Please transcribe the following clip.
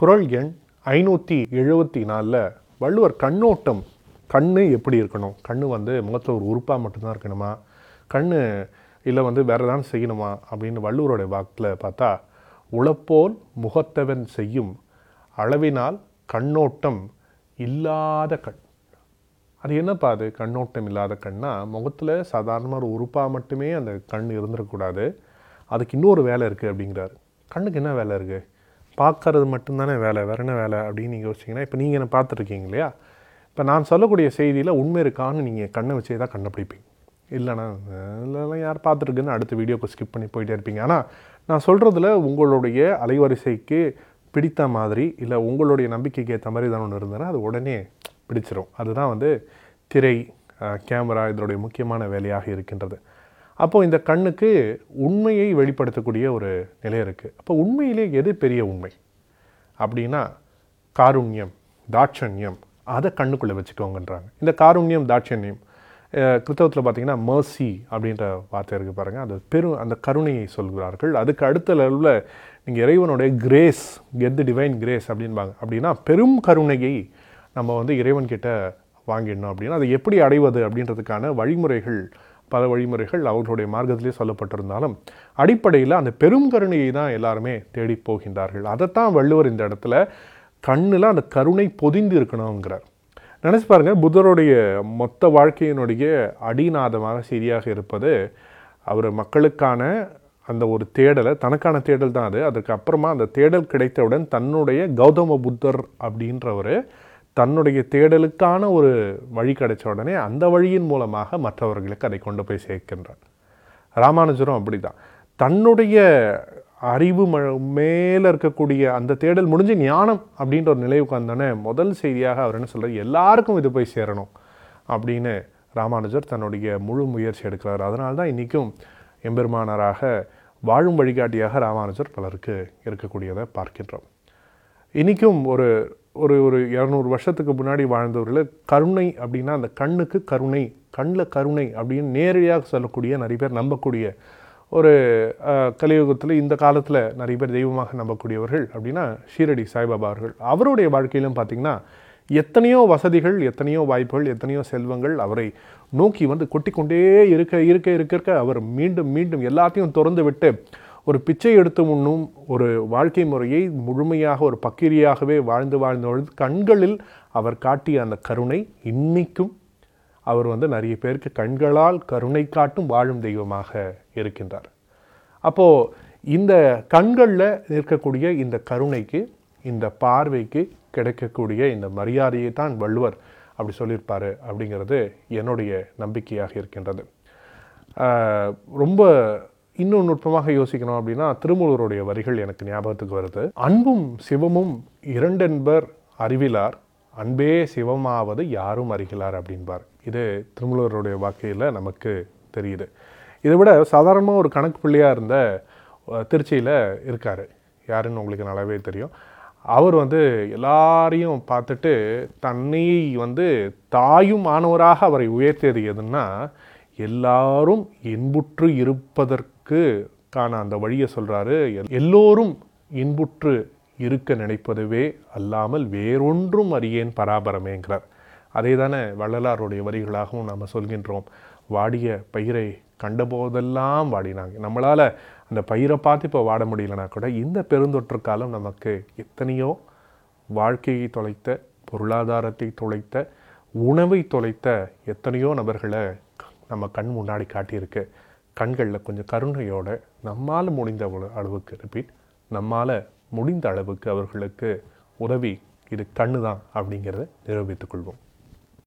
குரல் எண் ஐநூற்றி எழுபத்தி நாலில் வள்ளுவர் கண்ணோட்டம் கண் எப்படி இருக்கணும்? கண் வந்து முகத்தில் ஒரு உறுப்பாக மட்டும்தான் இருக்கணுமா? கண் இல்லை வந்து வேறு ஏதாவது செய்யணுமா? அப்படின்னு வள்ளுவருடைய வாக்கில் பார்த்தா உழப்போல் முகத்தவன் செய்யும் அளவினால் கண்ணோட்டம் இல்லாத கண். அது என்னப்பா அது? கண்ணோட்டம் இல்லாத கண்ணா? முகத்தில் சாதாரணமாக ஒரு உறுப்பாக மட்டுமே அந்த கண் இருந்துடக்கூடாது அதுக்கு இன்னொரு வேலை இருக்குது அப்படிங்கிறாரு. கண்ணுக்கு என்ன வேலை இருக்குது பார்க்கறது மட்டும்தானே வேலை வேறு என்ன வேலை அப்படின்னு நீங்கள் யோசிச்சிங்கன்னா இப்போ நீங்கள் என்ன பார்த்துருக்கீங்க இல்லையா? இப்போ நான் சொல்லக்கூடிய செய்தியில் உண்மை இருக்கான்னு நீங்கள் கண்ணை வச்சே தான் கண்டுபிடிப்பீங்க. இல்லைண்ணா இல்லைலாம் யார் பார்த்துருக்குன்னு அடுத்த வீடியோக்கு ஸ்கிப் பண்ணி போயிட்டே இருப்பீங்க. ஆனால் நான் சொல்கிறதுல உங்களுடைய அலைவரிசைக்கு பிடித்த மாதிரி இல்லை உங்களுடைய நம்பிக்கைக்கு ஏற்ற மாதிரி தான் ஒன்று இருந்ததுன்னா அது உடனே பிடிச்சிரும். அதுதான் வந்து திரை கேமரா இதனுடைய முக்கியமான வேலையாக இருக்கின்றது. அப்போ இந்த கண்ணுக்கு உண்மையை வெளிப்படுத்தக்கூடிய ஒரு நிலை இருக்குது அப்போ உண்மையிலே எது பெரிய உண்மை? அப்படின்னா காருண்யம் தாட்சண்யம். அதை கண்ணுக்குள்ளே வச்சுக்கோங்கன்றாங்க. இந்த காருண்யம் தாட்சண்யம் கிறித்தவத்தில் பார்த்தீங்கன்னா மர்சி அப்படின்ற வார்த்தை இருக்குது பாருங்கள் அது பெரும் அந்த கருணையை சொல்கிறார்கள். அதுக்கு அடுத்த லெவலில் நீங்கள் இறைவனுடைய கிரேஸ் கெத் டிவைன் கிரேஸ் அப்படின்பாங்க. அப்படின்னா பெரும் கருணையை நம்ம வந்து இறைவன்கிட்ட வாங்கிடணும் அப்படின்னா அதை எப்படி அடைவது அப்படின்றதுக்கான வழிமுறைகள் பல வழிமுறைகள் அவர்களுடைய மார்க்கத்திலே சொல்லப்பட்டிருந்தாலும் அடிப்படையில் அந்த பெரும் கருணையை தான் எல்லாருமே தேடி போகின்றார்கள். அதைத்தான் வள்ளுவர் இந்த இடத்துல கண்ணில் அந்த கருணை பொதிந்து இருக்கணுங்கிறார். நினச்சி பாருங்க புத்தருடைய மொத்த வாழ்க்கையினுடைய அடிநாதமாக சரியாக இருப்பது அவர் மக்களுக்கான அந்த ஒரு தேடலை தனக்கான தேடல் தான் அது. அதுக்கப்புறமா அப்புறமா அந்த தேடல் கிடைத்தவுடன் தன்னுடைய கௌதம புத்தர் அப்படின்றவர் தன்னுடைய தேடலுக்கான ஒரு வழி கிடைச்ச உடனே அந்த வழியின் மூலமாக மற்றவர்களுக்கு அதை கொண்டு போய் சேர்க்கின்றார் ராமானுஜரும் அப்படிதான். தன்னுடைய அறிவு ம மேலே இருக்கக்கூடிய அந்த தேடல் முடிஞ்சு ஞானம் அப்படின்ற ஒரு நிலைவுக்கு வந்தோடனே முதல் செய்தியாக அவர் என்ன சொல்கிறார் எல்லாருக்கும் இது போய் சேரணும் அப்படின்னு ராமானுஜர் தன்னுடைய முழு முயற்சி எடுக்கிறார். அதனால தான் இன்றைக்கும் எம்பெருமானராக வாழும் வழிகாட்டியாக ராமானுஜர் பலருக்கு இருக்கக்கூடியதை பார்க்கின்றோம். இன்றைக்கும் ஒரு ஒரு ஒரு இரநூறு வருஷத்துக்கு முன்னாடி வாழ்ந்தவர்கள் கருணை அப்படின்னா அந்த கண்ணுக்கு கருணை கண்ணில் கருணை அப்படின்னு நேரடியாக சொல்லக்கூடிய நிறைய பேர் நம்பக்கூடிய ஒரு கலியுகத்தில் இந்த காலத்தில் நிறைய பேர் தெய்வமாக நம்பக்கூடியவர்கள் அப்படின்னா ஷீரடி சாய்பாபா அவர்கள். அவருடைய வாழ்க்கையிலும் பார்த்திங்கன்னா எத்தனையோ வசதிகள் எத்தனையோ வாய்ப்புகள் எத்தனையோ செல்வங்கள் அவரை நோக்கி வந்து கொட்டிக்கொண்டே இருக்க இருக்க இருக்க இருக்க அவர் மீண்டும் மீண்டும் எல்லாத்தையும் திறந்து விட்டு ஒரு பிச்சை எடுத்து உண்ணும் ஒரு வாழ்க்கை முறையை முழுமையாக ஒரு பக்கிரியாகவே வாழ்ந்து வாழ்ந்து வாழ்ந்து கண்களில் அவர் காட்டிய அந்த கருணை இன்னைக்கும் அவர் வந்து நிறைய பேருக்கு கண்களால் கருணை காட்டும் வாழும் தெய்வமாக இருக்கின்றார். அப்போது இந்த கண்களில் இருக்கக்கூடிய இந்த கருணைக்கு இந்த பார்வைக்கு கிடைக்கக்கூடிய இந்த மரியாதையை தான் வள்ளுவர் அப்படி சொல்லியிருப்பார் அப்படிங்கிறது என்னுடைய நம்பிக்கையாக இருக்கின்றது. ரொம்ப இன்னும் நுட்பமாக யோசிக்கணும் அப்படின்னா திருமூலருடைய வரிகள் எனக்கு ஞாபகத்துக்கு வருது. அன்பும் சிவமும் இரண்டென்பர் அறிவிலார் அன்பே சிவமாவது யாரும் அறிகிறார் அப்படின்பார். இது திருமூலருடைய வாக்கையில் நமக்கு தெரியுது. இதை விட சாதாரணமாக ஒரு கணக்கு பிள்ளையாக இருந்த திருச்சியில் இருக்கார். யாருன்னு உங்களுக்கு நல்லாவே தெரியும். அவர் வந்து எல்லாரையும் பார்த்துட்டு தன்னை வந்து தாயும் ஆனவராக அவரை உயர்த்தியது எதுன்னா எல்லாரும் இன்புற்று இருப்பதற்கு காண அந்த வழியை சொல்கிறாரு எல்- எல்லோரும் இன்புற்று இருக்க நினைப்பதுவே அல்லாமல் வேறொன்றும் அறியேன் பராபரமேங்கிறார். அதே தானே வள்ளலாருடைய வரிகளாகவும் நாம் சொல்கின்றோம். வாடிய பயிரை கண்டபோதெல்லாம் வாடினாங்க. நம்மளால் அந்த பயிரை பார்த்து இப்போ வாட முடியலனா கூட இந்த பெருந்தொற்று காலம் நமக்கு எத்தனையோ வாழ்க்கையை தொலைத்த பொருளாதாரத்தை தொலைத்த உணவை தொலைத்த எத்தனையோ நபர்களை நம்ம கண் முன்னாடி காட்டியிருக்கு. கண்களில் கொஞ்சம் கருணையோடு நம்மால் முடிந்த அளவுக்கு ரிப்பீட் நம்மால் முடிந்த அளவுக்கு அவர்களுக்கு உதவி. இது கண்ணு தான் அப்படிங்கிறத நிரூபித்துக் கொள்வோம்.